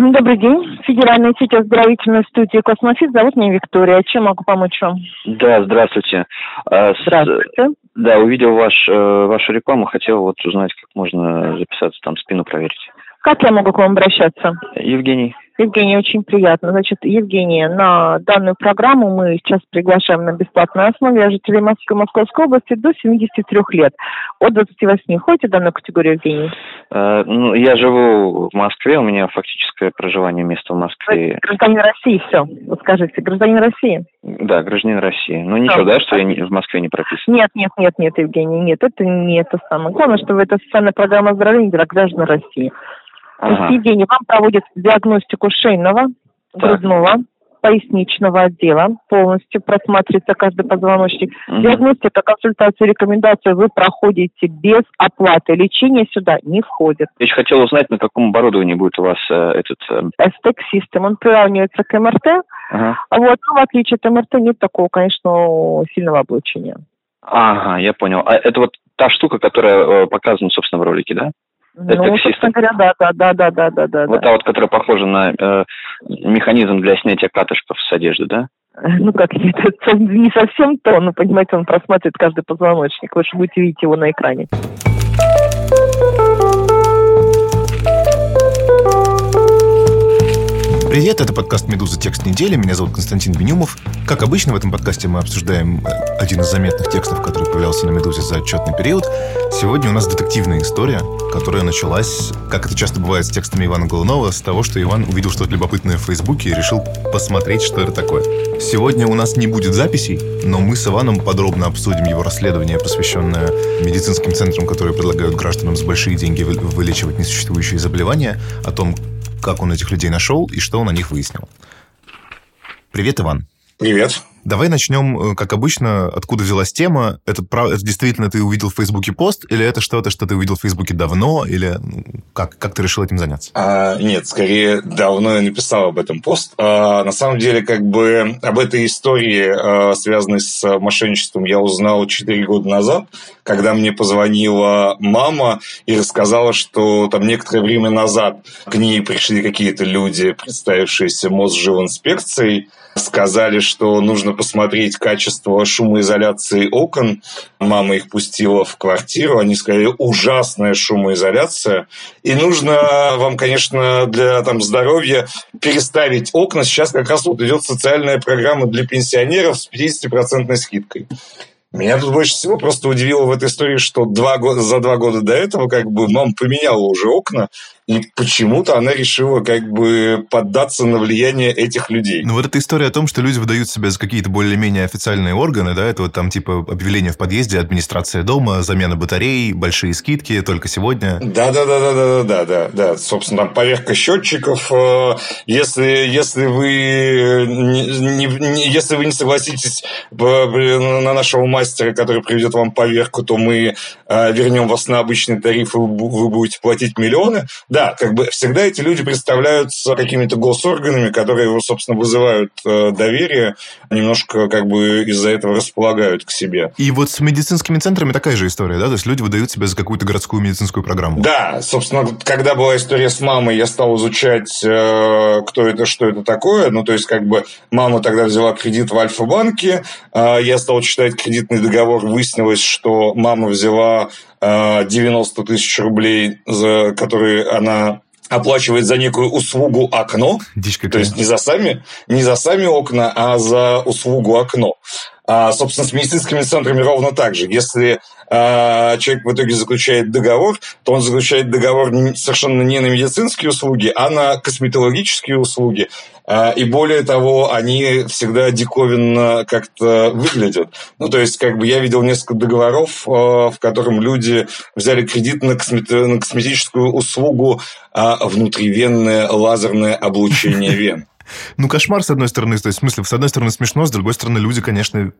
Добрый день. Федеральная сеть оздоровительной студии «Космофит». Зовут меня Виктория. Чем могу помочь вам? Да, здравствуйте. А, Здравствуйте. Да, увидел ваш, э, вашу рекламу, хотел вот узнать, как можно записаться, там спину проверить. Как я могу к вам обращаться? Евгений. Евгений, очень приятно. Значит, Евгений, на данную программу мы сейчас приглашаем на бесплатной основе жителей Москвы, Московской области до 73 лет. От 28 входите в данную категорию, Евгений? Э, ну, я живу в Москве, у меня фактическое проживание место в Москве. Гражданин России, все. Вот скажите, гражданин России? Да, гражданин России. Ну, ничего, да, что я не- в Москве не прописан? Нет, нет, нет, нет, Евгений, нет, это не это самое. Главное, чтобы это социальная программа оздоровления для граждан России. Ага. Евгений, вам проводят диагностику шейного, грудного, поясничного отдела. Полностью просматривается каждый позвоночник. Мгм. Диагностика, консультация, рекомендация вы проходите без оплаты. Лечение сюда не входит. Я еще хотел узнать, на каком оборудовании будет у вас э, этот... э, Стек System, он приравнивается к МРТ. ага. А Вот, но в отличие от МРТ нет такого, конечно, сильного облучения. Ага, я понял. А это вот та штука, которая э, показана, собственно, в ролике, да? Ну, Stack собственно говоря, да, да, да, да, да, да, да. Вот да. та вот, которая похожа на э, механизм для снятия катышков с одежды, да? Ну как, это не совсем то, но, понимаете, он просматривает каждый позвоночник. Вы же будете видеть его на экране. Привет, это подкаст «Медуза. Текст недели». Меня зовут Константин Бенюмов. Как обычно, в этом подкасте мы обсуждаем э, один из заметных текстов, который появлялся на «Медузе» за отчетный период. Сегодня у нас детективная история, которая началась, как это часто бывает с текстами Ивана Голунова, с того, что Иван увидел что-то любопытное в Фейсбуке и решил посмотреть, что это такое. Сегодня у нас не будет записей, но мы с Иваном подробно обсудим его расследование, посвященное медицинским центрам, которые предлагают гражданам за большие деньги вы- вылечивать несуществующие заболевания, о том, как он этих людей нашел и что он о них выяснил. Привет, Иван. Привет. Давай начнем, э, как обычно, откуда взялась тема. Это, это действительно ты увидел в Фейсбуке пост, или это что-то, что ты увидел в Фейсбуке давно, или ну, как, как ты решил этим заняться? А, нет, скорее давно я написал об этом пост. А, на самом деле, как бы об этой истории, а, связанной с мошенничеством, я узнал 4 года назад, когда мне позвонила мама и рассказала, что там некоторое время назад к ней пришли какие-то люди, представившиеся Мосжилинспекцией, сказали, что нужно посмотреть качество шумоизоляции окон. Мама их пустила в квартиру, они сказали, ужасная шумоизоляция. И нужно вам, конечно, для там, здоровья переставить окна. Сейчас как раз вот идет социальная программа для пенсионеров с 50% скидкой. Меня тут больше всего просто удивило в этой истории, что два года, за два года до этого как бы мама поменяла уже окна, и почему-то она решила как бы поддаться на влияние этих людей. Ну, вот эта история о том, что люди выдают себя за какие-то более-менее официальные органы, да, это вот там типа объявление в подъезде, администрация дома, замена батарей, большие скидки только сегодня. Да, да, да, да, да, да, да, да. Собственно, там поверка счетчиков. э, Если, если вы не, не- если вы не согласитесь э, на нашего мастера, который приведет вам поверку, то мы э, вернем вас на обычный тариф, и вы будете платить миллионы. Да, как бы всегда эти люди представляются какими-то госорганами, которые, собственно, вызывают э, доверие, немножко как бы из-за этого располагают к себе. И вот с медицинскими центрами такая же история, да? То есть люди выдают себя за какую-то городскую медицинскую программу. Да, собственно, когда была история с мамой, я стал изучать, э, кто это, что это такое. Ну, то есть, как бы мама тогда взяла кредит в Альфа-банке, э, я стал читать кредитный договор, выяснилось, что мама взяла 90 тысяч рублей, за которые она оплачивает за некую услугу окно, Дичь какая. то есть не за сами, не за сами окна, а за услугу окно. А, собственно, с медицинскими центрами ровно так же. Если а, человек в итоге заключает договор, то он заключает договор совершенно не на медицинские услуги, а на косметологические услуги. А, и более того, они всегда диковинно как-то выглядят. Ну, то есть, как бы я видел несколько договоров, а, в котором люди взяли кредит на, космет- на косметическую услугу а, внутривенное лазерное облучение вен. Ну, кошмар, с одной стороны. То есть, в смысле, с одной стороны смешно, с другой стороны, люди, конечно,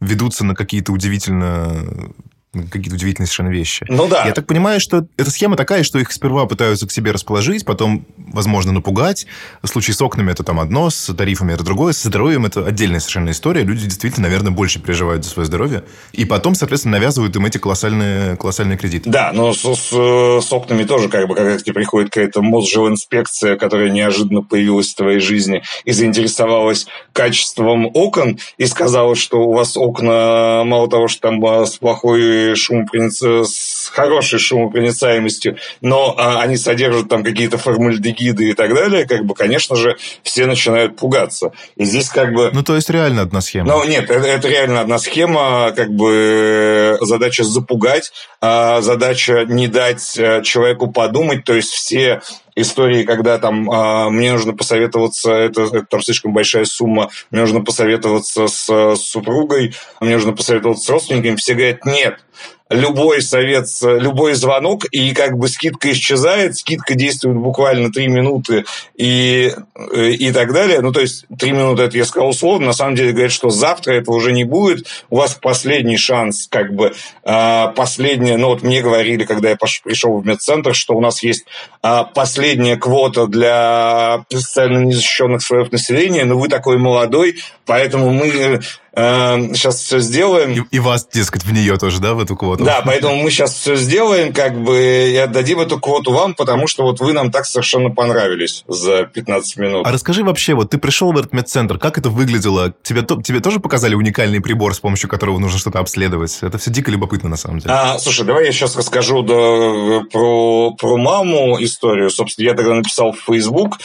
ведутся на какие-то удивительно какие-то удивительные совершенно вещи. Ну да. Я так понимаю, что эта схема такая, что их сперва пытаются к себе расположить, потом, возможно, напугать. В случае с окнами это там одно, с тарифами это другое, с здоровьем это отдельная совершенно история. Люди действительно, наверное, больше переживают за свое здоровье. И потом, соответственно, навязывают им эти колоссальные, колоссальные кредиты. Да, но с, с, с окнами тоже как бы как тебе приходит какая-то Мосжилинспекция, которая неожиданно появилась в твоей жизни и заинтересовалась качеством окон и сказала, что у вас окна мало того, что там а, с плохой шумопроницаемостью, с хорошей шумопроницаемостью, но а, они содержат там какие-то формальдегиды и так далее, как бы, конечно же, все начинают пугаться. И здесь как бы... Ну, то есть реально одна схема. Ну, нет, это, это реально одна схема, как бы задача запугать, а задача не дать э, человеку подумать, то есть все истории, когда там э, мне нужно посоветоваться, это, это там слишком большая сумма, мне нужно посоветоваться с, с супругой, мне нужно посоветоваться с родственниками, все говорят, нет, любой совет, любой звонок, и как бы скидка исчезает, скидка действует буквально 3 минуты и, и так далее. Ну, то есть 3 минуты, это я сказал условно, на самом деле говорят, что завтра этого уже не будет, у вас последний шанс, как бы, а, последняя, ну, вот мне говорили, когда я пришел в медцентр, что у нас есть а, последняя квота для социально незащищенных слоев населения, но вы такой молодой, поэтому мы сейчас эм, все сделаем. И, и вас, дескать, в нее тоже, да, в эту квоту? Да, поэтому мы сейчас все сделаем, как бы, и отдадим эту квоту вам, потому что вот вы нам так совершенно понравились за 15 минут. А расскажи вообще, вот ты пришел в этот медцентр, как это выглядело? Тебе, тебе тоже показали уникальный прибор, с помощью которого нужно что-то обследовать? Это все дико любопытно, на самом деле. А, слушай, давай я сейчас расскажу да, про, про маму историю. Собственно, я тогда написал в Facebook,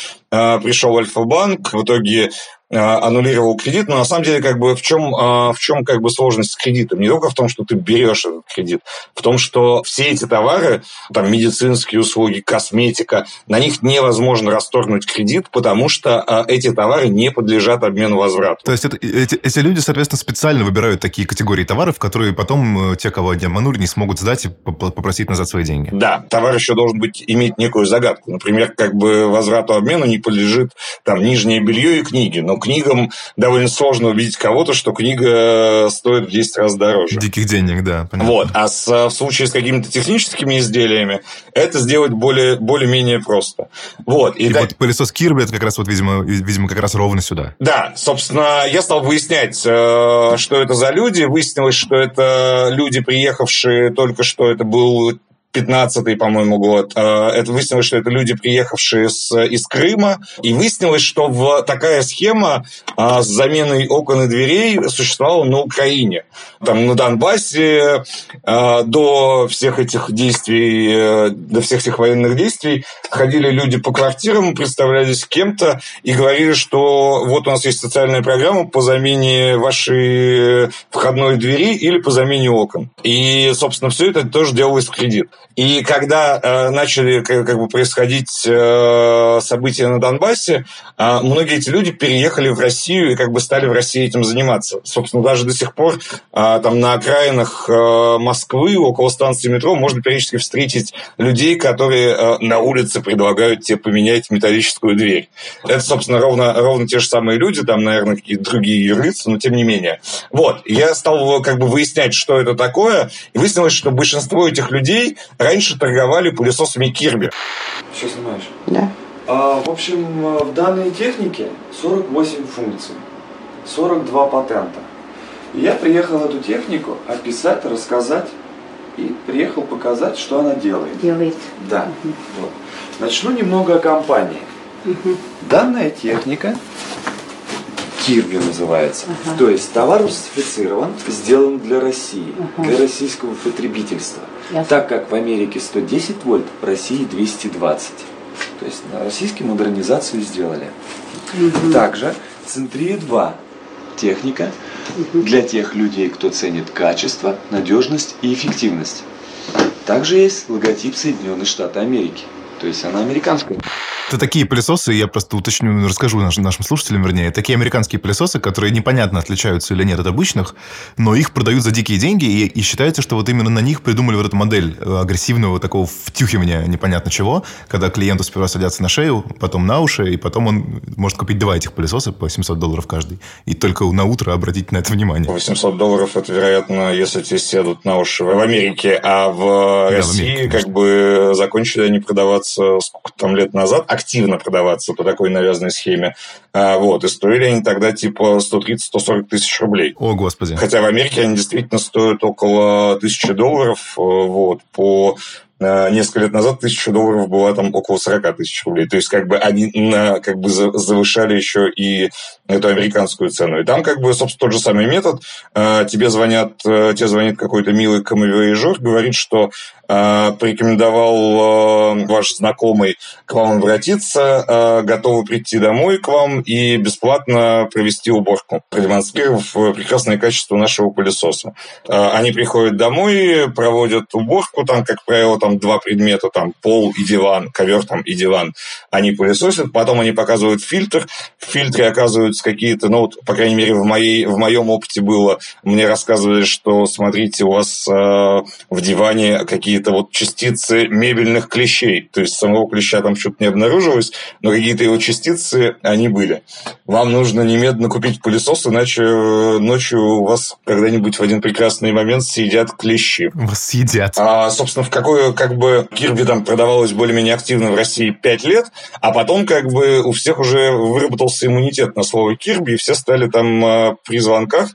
пришел в Альфа-банк, в итоге а, аннулировал кредит, но на самом деле как бы в чем, а, в чем как бы сложность с кредитом? Не только в том, что ты берешь этот кредит, в том, что все эти товары, там медицинские услуги, косметика, на них невозможно расторгнуть кредит, потому что эти товары не подлежат обмену возврату. То есть это, эти, эти люди, соответственно, специально выбирают такие категории товаров, которые потом э, те, кого они обманули, не смогут сдать и попросить назад свои деньги. Да, товар еще должен быть иметь некую загадку. Например, как бы возврату обмену не подлежит там нижнее белье и книги, но книгам довольно сложно убедить кого-то, что книга стоит в 10 раз дороже. Диких денег, да. Понятно. Вот. А с, в случае с какими-то техническими изделиями это сделать более, более-менее просто. Вот. И, и так... вот пылесос Кирби, это как раз вот, видимо, видимо, как раз ровно сюда. Да. Собственно, я стал выяснять, э, что это за люди. Выяснилось, что это люди, приехавшие только что, это был 15 по-моему, год. Э, это выяснилось, что это люди, приехавшие с, из Крыма. И выяснилось, что в, такая схема а, с заменой окон и дверей существовала на Украине. Там на Донбассе а, до всех этих действий, до всех этих военных действий ходили люди по квартирам, представлялись кем-то и говорили, что вот у нас есть социальная программа по замене вашей входной двери или по замене окон. И, собственно, все это тоже делалось в кредит. И когда э, начали как, как бы происходить э, события на Донбассе, э, многие эти люди переехали в Россию и как бы стали в России этим заниматься. Собственно, даже до сих пор э, там на окраинах э, Москвы, около станции метро, можно периодически встретить людей, которые э, на улице предлагают тебе поменять металлическую дверь. Это, собственно, ровно, ровно те же самые люди, там, наверное, какие-то другие юрлицы, но тем не менее. Вот, я стал как бы выяснять, что это такое, и выяснилось, что большинство этих людей раньше торговали пылесосами Кирби. Все снимаешь? Да. А, в общем, в данной технике 48 функций, 42 патента. И я приехал эту технику описать, рассказать и приехал показать, что она делает. Делает. Да. Угу. Вот. Начну немного о компании. Угу. Данная техника Кирби называется. Ага. То есть товар русифицирован, сделан для России, ага. для российского потребительства. Ясно. Так как в Америке 110 вольт, в России 220. То есть на российский модернизацию сделали. Угу. Также Центрия 2 техника угу. для тех людей, кто ценит качество, надежность и эффективность. Также есть логотип Соединенных Штатов Америки. То есть она американская. Это такие пылесосы, я просто уточню, расскажу нашим, нашим слушателям, вернее, такие американские пылесосы, которые непонятно отличаются или нет от обычных, но их продают за дикие деньги, и, и считается, что вот именно на них придумали вот эту модель э, агрессивного такого втюхивания непонятно чего, когда клиенту сперва садятся на шею, потом на уши, и потом он может купить два этих пылесоса по 700 долларов каждый, и только на утро обратить на это внимание. 800 долларов это, вероятно, если тебе сядут на уши в Америке, а в да, России в Америке, как бы закончили они продаваться сколько там лет назад, активно продаваться по такой навязанной схеме. А, вот, и стоили они тогда типа 130-140 тысяч рублей. О, господи. Хотя в Америке они действительно стоят около тысячи долларов, э, вот, по Э, несколько лет назад тысяча долларов была там около 40 тысяч рублей. То есть, как бы они на, как бы завышали еще и эту американскую цену. И там, как бы, собственно, тот же самый метод. Э, тебе звонят, тебе звонит какой-то милый камевояжер, говорит, что порекомендовал ваш знакомый к вам обратиться, готовы прийти домой к вам и бесплатно провести уборку, продемонстрировав прекрасное качество нашего пылесоса. Они приходят домой, проводят уборку, там, как правило, там два предмета, там пол и диван, ковер там и диван, они пылесосят, потом они показывают фильтр, в фильтре оказываются какие-то, ну, вот, по крайней мере, в, моей, в моем опыте было, мне рассказывали, что, смотрите, у вас э, в диване какие-то вот частицы мебельных клещей, то есть самого клеща там что-то не обнаружилось, но какие-то его частицы, они были. Вам нужно немедленно купить пылесос, иначе э, ночью у вас когда-нибудь в один прекрасный момент съедят клещи. Вас съедят. А, собственно, в какой как бы Кирби там продавалась более-менее активно в России 5 лет, а потом как бы у всех уже выработался иммунитет на слово Кирби, и все стали там а, при звонках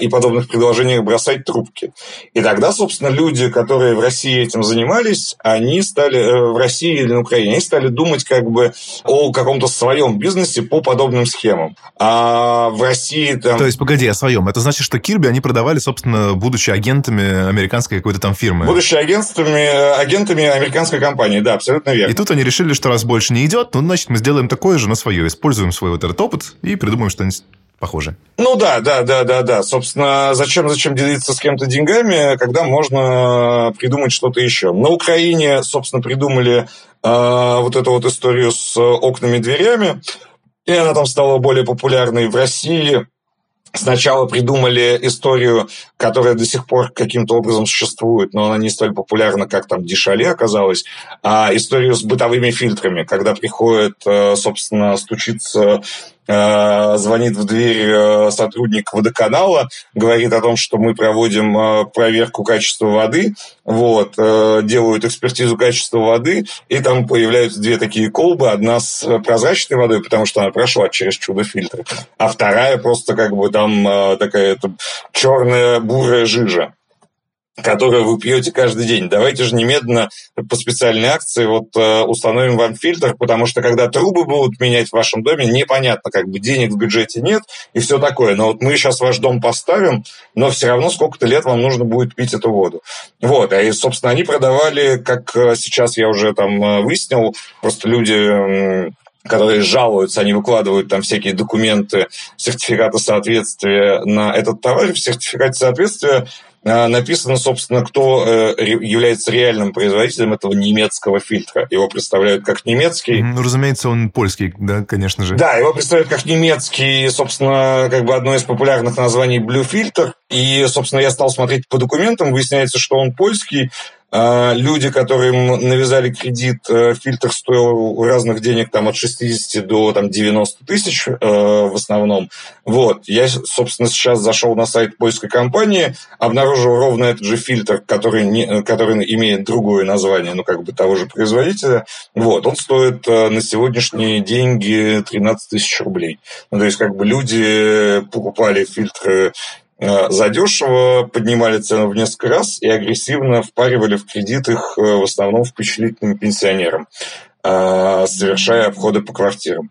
и подобных предложениях бросать трубки. И тогда, собственно, люди, которые в России этим занимались, они стали э, в России или на Украине, они стали думать как бы о каком-то своем бизнесе по подобным схемам. А в России там... То есть, погоди, о своем. Это значит, что Кирби они продавали, собственно, будучи агентами американской какой-то там фирмы. Будучи агентами, агентами американской компании, да, абсолютно верно. И тут они решили, что раз больше не идет, ну, значит, мы сделаем такое же, но свое. Используем свой вот этот опыт и придумаем что-нибудь похоже. Ну да, да, да, да, да. Собственно, зачем, зачем делиться с кем-то деньгами, когда можно придумать что-то еще. На Украине, собственно, придумали э, вот эту вот историю с окнами дверями, и она там стала более популярной в России. Сначала придумали историю, которая до сих пор каким-то образом существует, но она не столь популярна, как там Дешале оказалось, а историю с бытовыми фильтрами, когда приходит, э, собственно, стучиться Э, звонит в дверь э, сотрудник водоканала, говорит о том, что мы проводим э, проверку качества воды, вот, делают экспертизу качества воды, и там появляются две такие колбы, одна с прозрачной водой, потому что она прошла через чудо-фильтр, а вторая просто как бы там такая черная бурая жижа которую вы пьете каждый день. Давайте же немедленно по специальной акции вот э, установим вам фильтр, потому что когда трубы будут менять в вашем доме, непонятно, как бы денег в бюджете нет и все такое. Но вот мы сейчас ваш дом поставим, но все равно сколько-то лет вам нужно будет пить эту воду. Вот, и, собственно, они продавали, как э, сейчас я уже там э, выяснил, просто люди которые жалуются, они выкладывают там всякие документы, сертификаты соответствия на этот товар. В сертификате соответствия а, написано, собственно, кто э, является реальным производителем этого немецкого фильтра. Его представляют как немецкий. Ну, разумеется, он польский, да, конечно же. Да, его представляют как немецкий, собственно, как бы одно из популярных названий Blue Filter. И, собственно, я стал смотреть по документам, выясняется, что он польский, а, люди, которым навязали кредит, э, фильтр стоил разных денег там, от 60 до там, 90 тысяч э, в основном. Вот. Я, собственно, сейчас зашел на сайт польской компании, обнаружил ровно этот же фильтр, который, не, который имеет другое название, ну, как бы того же производителя. Вот. Он стоит э, на сегодняшние деньги 13 тысяч рублей. Ну, то есть, как бы люди покупали фильтры Э, задешево, поднимали цену в несколько раз и агрессивно впаривали в кредит их э, в основном впечатлительным пенсионерам э, совершая обходы по квартирам.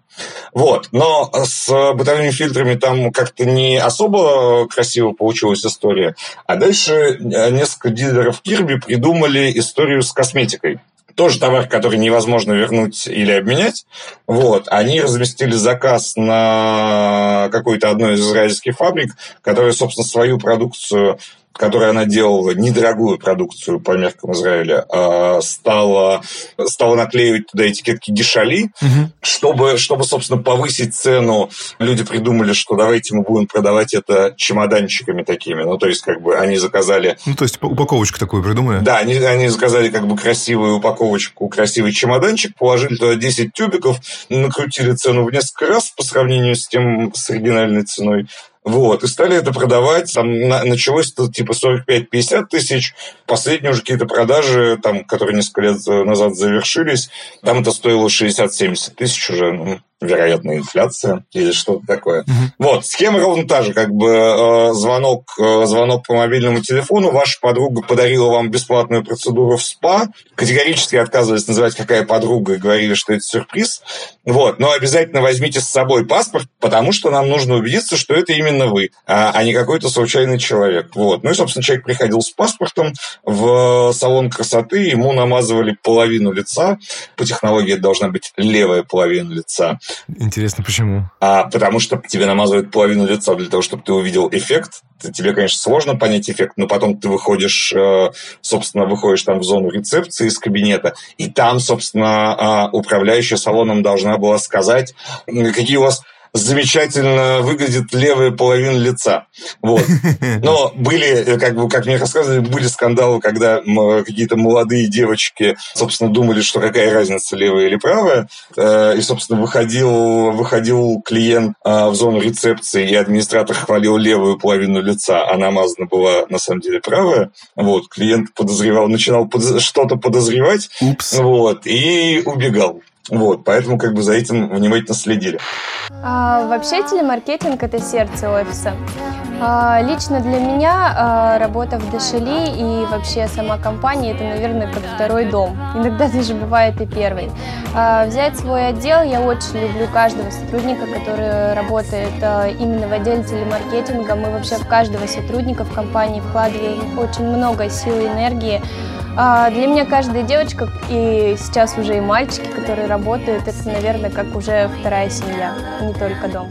Вот. Но с бытовыми фильтрами там как-то не особо красиво получилась история. А дальше несколько дилеров Кирби придумали историю с косметикой тоже товар, который невозможно вернуть или обменять. Вот. Они разместили заказ на какую-то одну из израильских фабрик, которая, собственно, свою продукцию которой она делала недорогую продукцию по меркам Израиля, а, стала, стала наклеивать туда этикетки дешали, угу. чтобы, чтобы, собственно, повысить цену. Люди придумали, что давайте мы будем продавать это чемоданчиками такими. Ну, то есть, как бы они заказали... Ну, то есть, упаковочку такую придумали? Да, они, они заказали как бы красивую упаковочку, красивый чемоданчик, положили туда 10 тюбиков, накрутили цену в несколько раз по сравнению с тем, с оригинальной ценой. Вот, и стали это продавать, там на, началось это типа 45-50 тысяч, последние уже какие-то продажи, там, которые несколько лет назад завершились, там это стоило 60-70 тысяч уже, ну, вероятно, инфляция или что-то такое. Угу. Вот, схема ровно та же, как бы э, звонок, э, звонок по мобильному телефону, ваша подруга подарила вам бесплатную процедуру в СПА, категорически отказывались называть, какая подруга, и говорили, что это сюрприз. Вот, но обязательно возьмите с собой паспорт, потому что нам нужно убедиться, что это именно вы, а, а не какой-то случайный человек. Вот. Ну и, собственно, человек приходил с паспортом в салон красоты, ему намазывали половину лица, по технологии это должна быть левая половина лица. Интересно, почему? А, потому что тебе намазывают половину лица для того, чтобы ты увидел эффект. Тебе, конечно, сложно понять эффект, но потом ты выходишь, э, собственно, выходишь там в зону рецепции из кабинета, и там, собственно, а, управляющая салоном должна была сказать, какие у вас замечательно выглядит левая половина лица. Вот. Но были, э, как, бы, как мне рассказывали, были скандалы, когда какие-то молодые девочки, собственно, думали, что какая разница, левая или правая. Э, и, собственно, выходил, выходил клиент а, в зону рецепции, и администратор хвалил левую половину лица, а намазана была, на самом деле, правая. Вот. Клиент подозревал, начинал что-то подозревать. Упс. Вот. И убегал. Вот, поэтому как бы за этим внимательно следили. А, вообще телемаркетинг – это сердце офиса. А, лично для меня а, работа в Дешели и вообще сама компания – это, наверное, как второй дом. Иногда даже бывает и первый. А, взять свой отдел, я очень люблю каждого сотрудника, который работает а, именно в отделе телемаркетинга. Мы вообще в каждого сотрудника в компании вкладываем очень много сил и энергии. А, для меня каждая девочка и сейчас уже и мальчики, которые работают, это, наверное, как уже вторая семья, не только дом.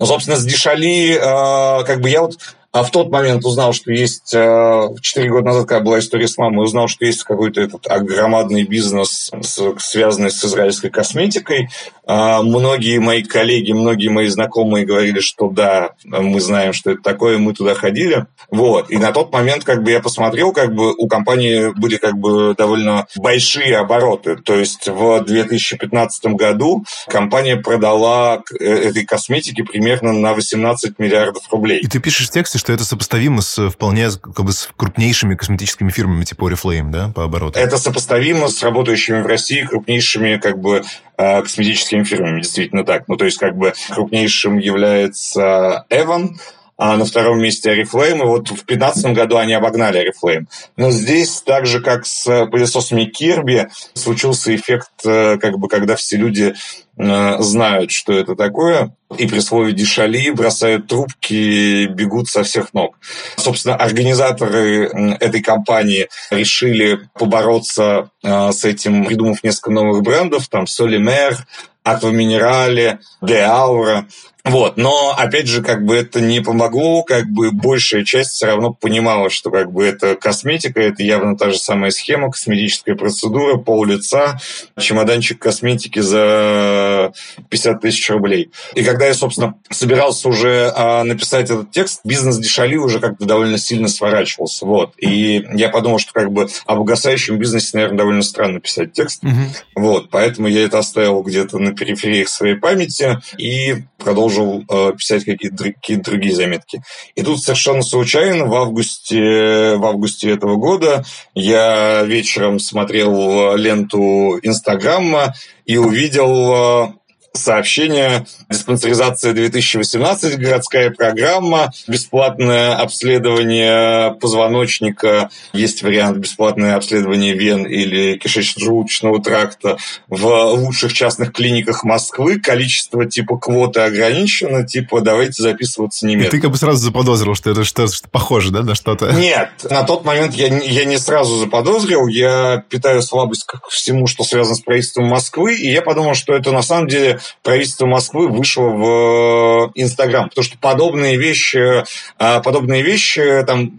Ну, собственно, с Дешали, э, как бы я вот а в тот момент узнал, что есть, э, четыре года назад, когда была история с мамой, узнал, что есть какой-то этот громадный бизнес, связанный с израильской косметикой. А, многие мои коллеги, многие мои знакомые говорили, что да, мы знаем, что это такое, мы туда ходили. Вот. И на тот момент как бы я посмотрел, как бы у компании были как бы довольно большие обороты. То есть в 2015 году компания продала э, этой косметики примерно на 18 миллиардов рублей. И ты пишешь в тексте, что это сопоставимо с вполне как бы, с крупнейшими косметическими фирмами типа Oriflame, да, по обороту? Это сопоставимо с работающими в России крупнейшими как бы э, косметическими фирмами, действительно так. Ну, то есть, как бы крупнейшим является Evan, а на втором месте Oriflame, и вот в 2015 году они обогнали Oriflame. Но здесь, так же как с пылесосами Kirby, случился эффект, э, как бы, когда все люди э, знают, что это такое, и при слове «дешали» бросают трубки, бегут со всех ног. Собственно, организаторы этой компании решили побороться э, с этим, придумав несколько новых брендов, там Солимер, Акваминерале, Де Аура. Вот, но опять же, как бы это не помогло, как бы большая часть все равно понимала, что как бы это косметика, это явно та же самая схема, косметическая процедура, пол лица, чемоданчик косметики за 50 тысяч рублей. И когда я, собственно, собирался уже а, написать этот текст, бизнес Дешали уже как-то довольно сильно сворачивался, вот. И я подумал, что как бы об угасающем бизнесе, наверное, довольно странно писать текст, угу. вот, поэтому я это оставил где-то на периферии своей памяти и продолжил продолжил э, писать какие-то, какие другие заметки. И тут совершенно случайно в августе, в августе этого года я вечером смотрел ленту Инстаграма и увидел э, сообщение «Диспансеризация 2018», городская программа, бесплатное обследование позвоночника, есть вариант бесплатное обследование вен или кишечно-желудочного тракта в лучших частных клиниках Москвы. Количество типа квоты ограничено, типа давайте записываться немедленно. И ты как бы сразу заподозрил, что это что-то что похоже, да, на что-то? Нет, на тот момент я, я не сразу заподозрил, я питаю слабость к всему, что связано с правительством Москвы, и я подумал, что это на самом деле правительство Москвы вышло в Инстаграм, потому что подобные вещи, а, подобные вещи там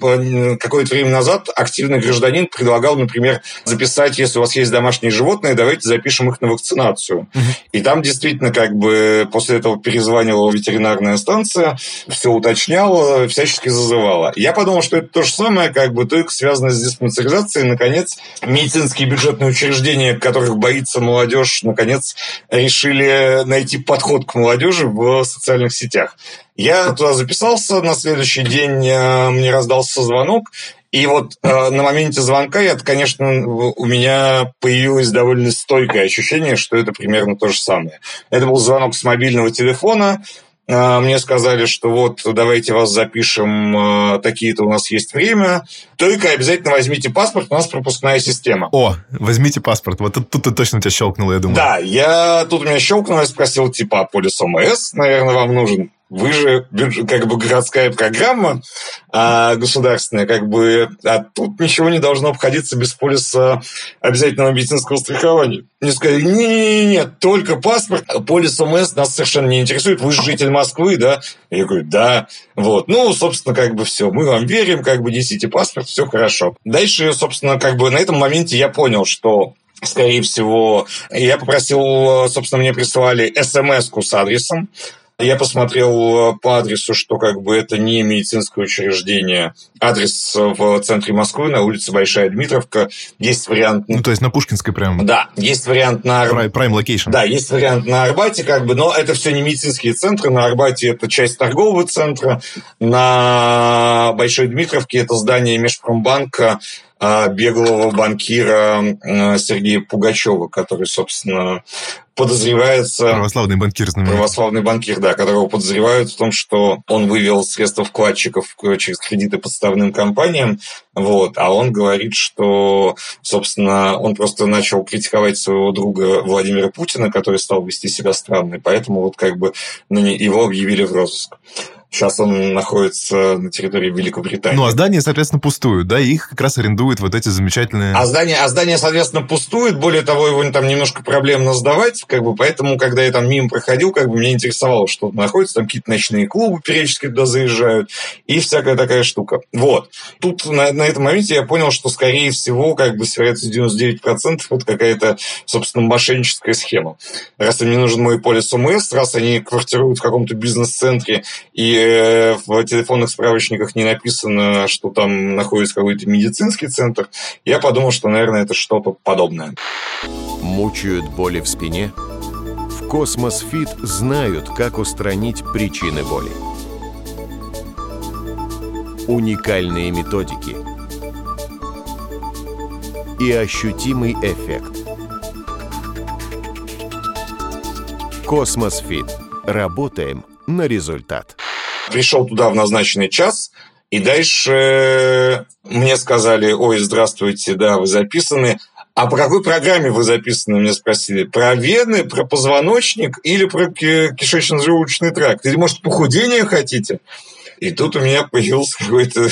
какое-то время назад активный гражданин предлагал, например, записать, если у вас есть домашние животные, давайте запишем их на вакцинацию. И там действительно как бы после этого перезванивала ветеринарная станция, все уточняла, всячески зазывала. Я подумал, что это то же самое, как бы только связано с диспансеризацией. Наконец, медицинские бюджетные учреждения, которых боится молодежь, наконец решили найти подход к молодежи в социальных сетях. Я туда записался, на следующий день э, мне раздался звонок, и вот э, на моменте звонка, это, конечно, у меня появилось довольно стойкое ощущение, что это примерно то же самое. Это был звонок с мобильного телефона, мне сказали, что вот давайте вас запишем, э, такие-то у нас есть время. Только обязательно возьмите паспорт, у нас пропускная система. О, возьмите паспорт. Вот тут, тут ты точно тебя щелкнуло, я думаю. Да, я тут у меня щелкнуло, я спросил, типа, а полис ОМС, наверное, вам нужен. Вы же как бы городская программа а, государственная, как бы, а тут ничего не должно обходиться без полиса обязательного медицинского страхования. Мне сказали, не-не-не, только паспорт, полис ОМС нас совершенно не интересует, вы же житель Москвы, да? Я говорю, да. Вот, ну, собственно, как бы все, мы вам верим, как бы несите паспорт, все хорошо. Дальше, собственно, как бы на этом моменте я понял, что скорее всего, я попросил, собственно, мне прислали смс с адресом, я посмотрел э, по адресу, что как бы это не медицинское учреждение. Адрес в центре Москвы, на улице Большая Дмитровка. Есть вариант... Ну, то есть на Пушкинской прямо? Да, есть вариант на... Prime Location. Да, есть вариант на Арбате, как бы, но это все не медицинские центры. На Арбате это часть торгового центра. На Большой Дмитровке это здание Межпромбанка, а, беглого банкира Сергея Пугачева, который, собственно, подозревается... Православный банкир, знаменитый. Православный банкир, да, которого подозревают в том, что он вывел средства вкладчиков через кредиты подставным компаниям, вот, а он говорит, что, собственно, он просто начал критиковать своего друга Владимира Путина, который стал вести себя странно, и поэтому вот как бы его объявили в розыск. Сейчас он находится на территории Великобритании. Ну, а здания, соответственно, пустуют, да? Их как раз арендуют вот эти замечательные... А здание, а здание соответственно, пустует. Более того, его там немножко проблемно сдавать, как бы, поэтому, когда я там мимо проходил, как бы, меня интересовало, что тут находится. Там какие-то ночные клубы периодически туда заезжают и всякая такая штука. Вот. Тут на, на этом моменте я понял, что, скорее всего, как бы, с вероятностью 99% это какая-то, собственно, мошенническая схема. Раз им не нужен мой полис ОМС, раз они квартируют в каком-то бизнес-центре и в телефонных справочниках не написано, что там находится какой-то медицинский центр, я подумал, что, наверное, это что-то подобное. Мучают боли в спине? В Космос Фит знают, как устранить причины боли. Уникальные методики и ощутимый эффект. Космос Фит. Работаем на результат пришел туда в назначенный час, и дальше мне сказали, ой, здравствуйте, да, вы записаны. А по какой программе вы записаны, мне спросили? Про вены, про позвоночник или про кишечно-желудочный тракт? Или, может, похудение хотите? И тут у меня появилось какое-то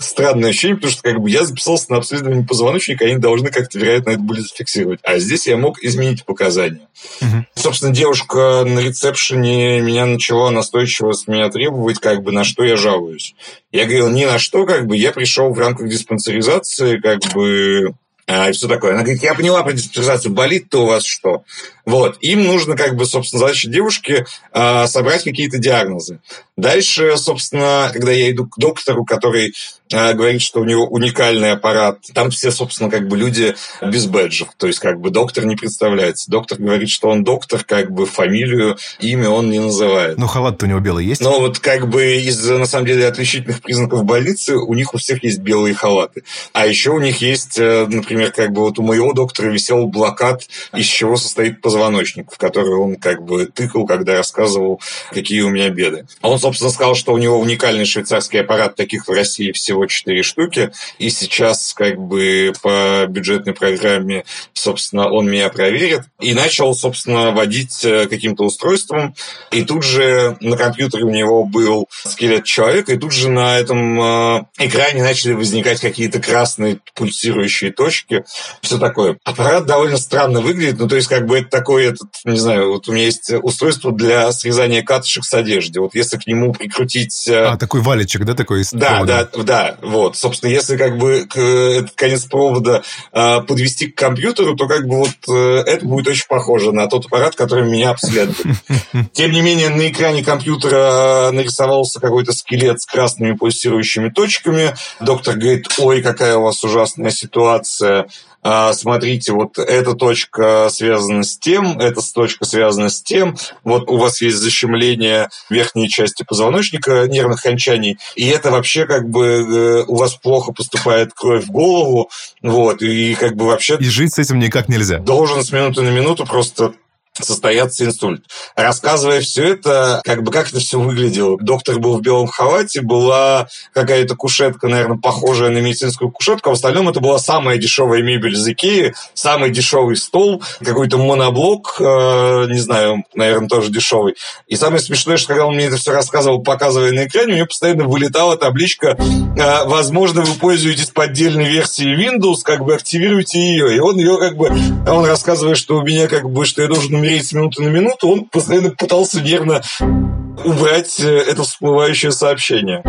странное ощущение, потому что как бы я записался на обследование позвоночника, они должны как-то, вероятно, это были зафиксировать. А здесь я мог изменить показания. Угу. Собственно, девушка на ресепшене меня начала настойчиво с меня требовать, как бы, на что я жалуюсь. Я говорил, ни на что, как бы, я пришел в рамках диспансеризации, как бы, а, и все такое. Она говорит, я поняла про диспансеризацию, болит-то у вас что? Вот. Им нужно, как бы, собственно, задача девушки э, собрать какие-то диагнозы. Дальше, собственно, когда я иду к доктору, который э, говорит, что у него уникальный аппарат, там все, собственно, как бы люди без бэджев. То есть, как бы, доктор не представляется. Доктор говорит, что он доктор, как бы, фамилию, имя он не называет. Ну, халат-то у него белый есть? Но вот, как бы, из, на самом деле, отличительных признаков больницы у них у всех есть белые халаты. А еще у них есть, э, например, как бы, вот у моего доктора висел плакат, из чего состоит позвоночник позвоночник, в который он как бы тыкал, когда рассказывал, какие у меня беды. А он, собственно, сказал, что у него уникальный швейцарский аппарат, таких в России всего 4 штуки, и сейчас как бы по бюджетной программе, собственно, он меня проверит, и начал, собственно, водить э, каким-то устройством, и тут же на компьютере у него был скелет человека, и тут же на этом э, экране начали возникать какие-то красные пульсирующие точки, все такое. Аппарат довольно странно выглядит, ну, то есть, как бы это такой, этот, не знаю, вот у меня есть устройство для срезания катышек с одежды. Вот если к нему прикрутить... Э, а, такой валичек, да, такой? Да, да, да, вот. Собственно, если как бы к, этот конец провода э, подвести к компьютеру, то как бы вот э, это будет очень похоже на тот аппарат, который меня обследует. Тем не менее, на экране компьютера нарисовался какой-то скелет с красными пульсирующими точками. Доктор говорит, ой, какая у вас ужасная ситуация. А, смотрите, вот эта точка связана с тем, эта точка связана с тем, вот у вас есть защемление верхней части позвоночника, нервных окончаний, и это вообще как бы э, у вас плохо поступает кровь в голову, вот, и как бы вообще... И жить с этим никак нельзя. Должен с минуты на минуту просто состояться инсульт. Рассказывая все это, как бы как это все выглядело. Доктор был в белом халате, была какая-то кушетка, наверное, похожая на медицинскую кушетку, а в остальном это была самая дешевая мебель из Икеи, самый дешевый стол, какой-то моноблок, э, не знаю, наверное, тоже дешевый. И самое смешное, что когда он мне это все рассказывал, показывая на экране, у меня постоянно вылетала табличка э, «Возможно, вы пользуетесь поддельной версией Windows, как бы активируйте ее». И он ее как бы, он рассказывает, что у меня как бы, что я должен умереть с минуты на минуту, он постоянно пытался нервно убрать э, это всплывающее сообщение.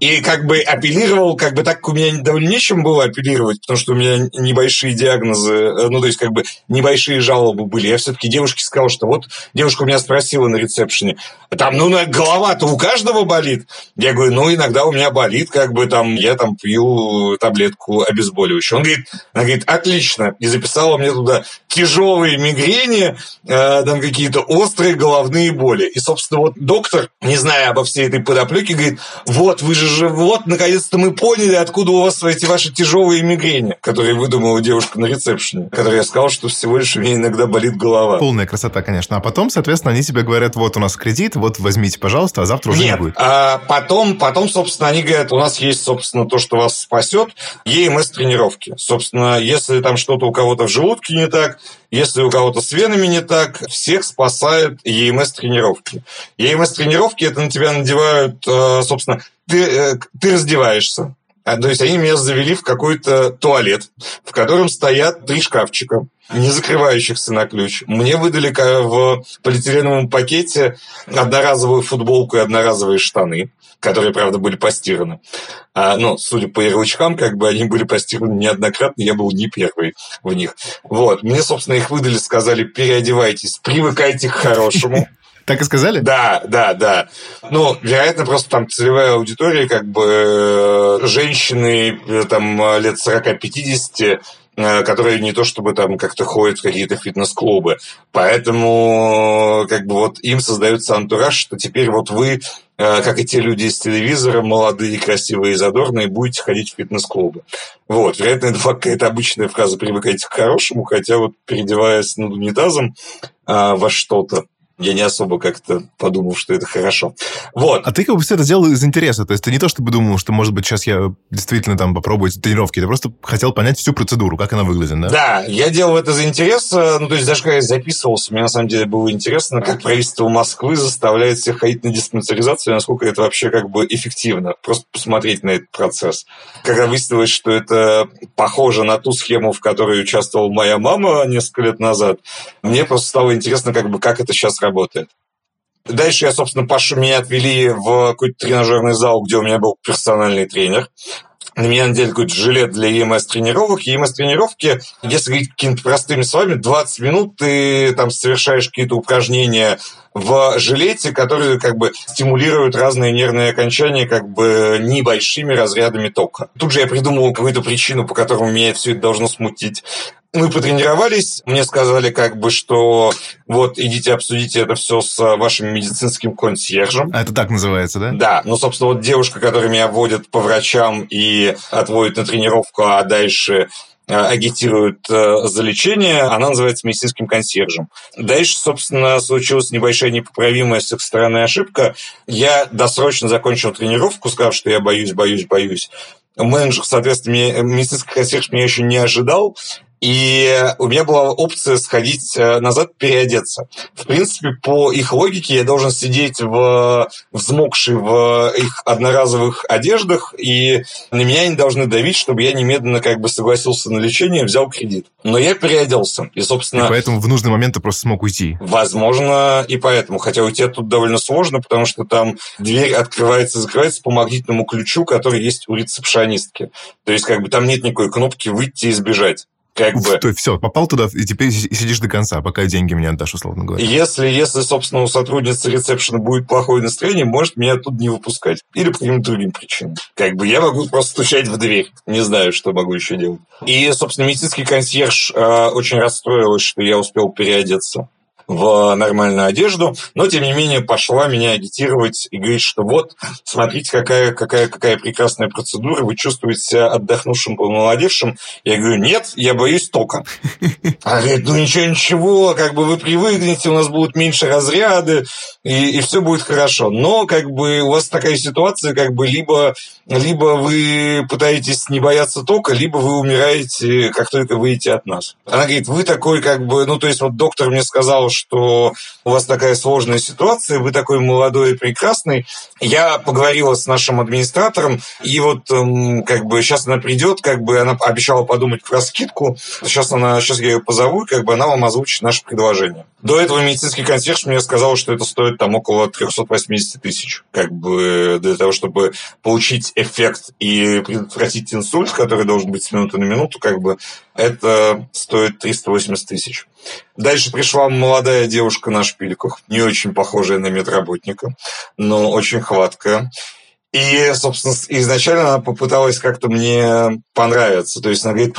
И как бы апеллировал, как бы так у меня довольно нечем было апеллировать, потому что у меня небольшие диагнозы, э, ну, то есть как бы небольшие жалобы были. Я все-таки девушке сказал, что вот девушка у меня спросила на ресепшене, там, ну, голова-то у каждого болит? Я говорю, ну, иногда у меня болит, как бы там, я там пью таблетку обезболивающую. Он говорит, она говорит, отлично, и записала мне туда тяжелые мигрени, э, там какие-то острые головные боли. И, собственно, вот доктор, не зная обо всей этой подоплеке, говорит, вот, вы же же вот, наконец-то мы поняли, откуда у вас эти ваши тяжелые мигрени, которые выдумала девушка на ресепшене, которой я сказал, что всего лишь у меня иногда болит голова. Полная красота, конечно. А потом, соответственно, они тебе говорят, вот у нас кредит, вот возьмите, пожалуйста, а завтра уже Нет, не будет. А потом, потом, собственно, они говорят, у нас есть, собственно, то, что вас спасет, ЕМС-тренировки. Собственно, если там что-то у кого-то в желудке не так, если у кого-то с венами не так, всех спасает ЕМС-тренировки. ЕМС-тренировки – это на тебя надевают, э, собственно, ты, э, ты раздеваешься, а, то есть они меня завели в какой-то туалет, в котором стоят три шкафчика, не закрывающихся на ключ. Мне выдали в полиэтиленовом пакете одноразовую футболку и одноразовые штаны, которые, правда, были постираны. А, ну, судя по ярлычкам, как бы они были постираны неоднократно, я был не первый в них. Вот. Мне, собственно, их выдали, сказали, переодевайтесь, привыкайте к хорошему. Так и сказали? Да, да, да. Ну, вероятно, просто там целевая аудитория, как бы э, женщины э, там лет 40-50, э, которые не то чтобы там как-то ходят в какие-то фитнес-клубы. Поэтому как бы вот им создается антураж, что теперь вот вы, как и те люди из телевизора, молодые, красивые и задорные, будете ходить в фитнес-клубы. Вот, вероятно, это какая-то обычная фраза «привыкайте к хорошему», хотя вот переодеваясь над унитазом во что-то, я не особо как-то подумал, что это хорошо. Вот. А ты как бы все это сделал из интереса. То есть ты не то чтобы думал, что, может быть, сейчас я действительно там попробую эти тренировки. Ты просто хотел понять всю процедуру, как она выглядит, да? Да, я делал это за интереса. Ну, то есть даже когда я записывался, мне на самом деле было интересно, как правительство Москвы заставляет всех ходить на диспансеризацию, насколько это вообще как бы эффективно. Просто посмотреть на этот процесс. Когда выяснилось, что это похоже на ту схему, в которой участвовала моя мама несколько лет назад, мне просто стало интересно, как бы, как это сейчас работает работает. Дальше я, собственно, Пашу меня отвели в какой-то тренажерный зал, где у меня был персональный тренер. На меня надели какой-то жилет для ЕМС-тренировок. ЕМС-тренировки, если говорить какими-то простыми словами, 20 минут ты там совершаешь какие-то упражнения в жилете, которые как бы стимулируют разные нервные окончания как бы небольшими разрядами тока. Тут же я придумал какую-то причину, по которой меня все это должно смутить. Мы потренировались, мне сказали как бы, что вот идите обсудите это все с вашим медицинским консьержем. А это так называется, да? Да, ну, собственно, вот девушка, которая меня водит по врачам и отводит на тренировку, а дальше агитирует за лечение, она называется медицинским консьержем. Дальше, собственно, случилась небольшая непоправимая с их стороны ошибка. Я досрочно закончил тренировку, сказав, что я боюсь, боюсь, боюсь менеджер, соответственно, медицинский консьерж меня еще не ожидал, и у меня была опция сходить э, назад, переодеться. В принципе, по их логике я должен сидеть в взмокший в их одноразовых одеждах, и на меня не должны давить, чтобы я немедленно как бы согласился на лечение, взял кредит. Но я переоделся, и, собственно... И поэтому в нужный момент ты просто смог уйти. Возможно, и поэтому. Хотя уйти тут довольно сложно, потому что там дверь открывается и закрывается по магнитному ключу, который есть у рецепшонистки. То есть, как бы там нет никакой кнопки «выйти и сбежать как Уф, бы... То есть все, попал туда, и теперь сидишь до конца, пока деньги мне отдашь, условно говоря. Если, если, собственно, у сотрудницы ресепшена будет плохое настроение, может меня тут не выпускать. Или по каким-то другим причинам. Как бы я могу просто стучать в дверь. Не знаю, что могу еще делать. И, собственно, медицинский консьерж э, очень расстроилась, что я успел переодеться в нормальную одежду, но, тем не менее, пошла меня агитировать и говорить, что вот, смотрите, какая, какая, какая прекрасная процедура, вы чувствуете себя отдохнувшим, помолодевшим. Я говорю, нет, я боюсь тока. Она говорит, ну ничего, ничего, как бы вы привыкнете, у нас будут меньше разряды, и, и все будет хорошо. Но, как бы, у вас такая ситуация, как бы, либо, либо вы пытаетесь не бояться тока, либо вы умираете, как только выйдете от нас. Она говорит, вы такой, как бы, ну, то есть, вот доктор мне сказал, что у вас такая сложная ситуация, вы такой молодой и прекрасный. Я поговорила с нашим администратором, и вот эм, как бы сейчас она придет, как бы она обещала подумать про скидку. Сейчас она, сейчас я ее позову, как бы она вам озвучит наше предложение. До этого медицинский консьерж мне сказал, что это стоит там около 380 тысяч, как бы для того, чтобы получить эффект и предотвратить инсульт, который должен быть с минуты на минуту, как бы это стоит 380 тысяч. Дальше пришла молодая девушка на шпильках, не очень похожая на медработника, но очень хваткая. И, собственно, изначально она попыталась как-то мне понравиться. То есть она говорит,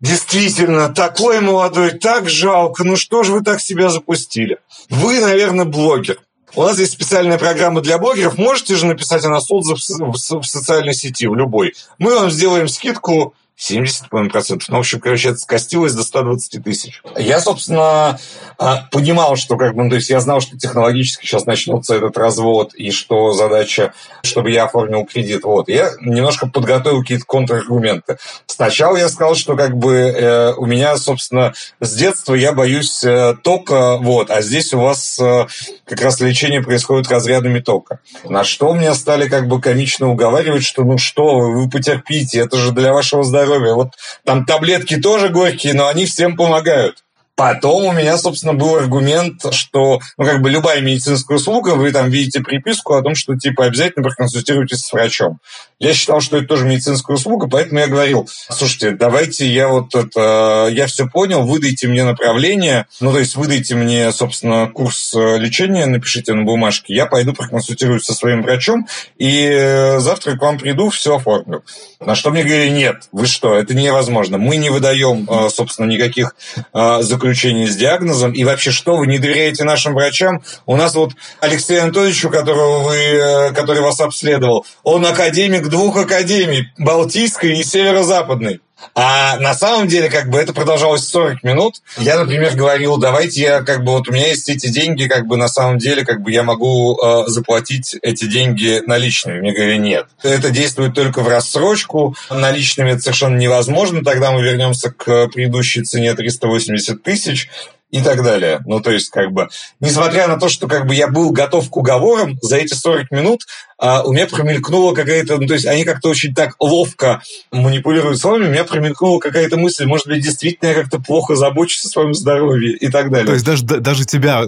действительно, такой молодой, так жалко, ну что же вы так себя запустили? Вы, наверное, блогер. У нас есть специальная программа для блогеров. Можете же написать о нас отзыв в социальной сети, в любой. Мы вам сделаем скидку 70, по-моему, процентов. Ну, в общем, короче, это скостилось до 120 тысяч. Я, собственно, а, понимал, что как бы, ну, то есть я знал, что технологически сейчас начнется этот развод, и что задача, чтобы я оформил кредит. Вот. Я немножко подготовил какие-то контраргументы. Сначала я сказал, что как бы э, у меня, собственно, с детства я боюсь э, тока, вот, а здесь у вас э, как раз лечение происходит разрядами тока. На что меня стали как бы комично уговаривать, что ну что вы, вы потерпите, это же для вашего здоровья здоровья. Вот там таблетки тоже горькие, но они всем помогают. Потом у меня, собственно, был аргумент, что, ну, как бы любая медицинская услуга, вы там видите приписку о том, что, типа, обязательно проконсультируйтесь с врачом. Я считал, что это тоже медицинская услуга, поэтому я говорил, слушайте, давайте я вот это, я все понял, выдайте мне направление, ну, то есть выдайте мне, собственно, курс э, лечения, напишите на бумажке, я пойду проконсультируюсь со своим врачом, и э, завтра к вам приду, все оформлю. На что мне говорили, нет, вы что, это невозможно, мы не выдаем, э, собственно, никаких заключений заключение с диагнозом, и вообще, что вы не доверяете нашим врачам? У нас вот Алексей Анатольевичу, которого вы, э, который вас обследовал, он академик двух академий, Балтийской и Северо-Западной. А на самом деле, как бы это продолжалось 40 минут. Я, например, говорил, давайте я, как бы, вот у меня есть эти деньги, как бы на самом деле, как бы я могу э, заплатить эти деньги наличными. Мне говорили, нет. Это действует только в рассрочку. Наличными это совершенно невозможно. Тогда мы вернемся к предыдущей цене 380 тысяч и так далее. Ну, то есть, как бы, несмотря на то, что как бы я был готов к уговорам, за эти 40 минут а, у меня промелькнула какая-то, ну, то есть они как-то очень так ловко манипулируют словами, у меня промелькнула какая-то мысль, может быть, действительно я как-то плохо забочусь о своем здоровье и так далее. То есть даже, даже тебя,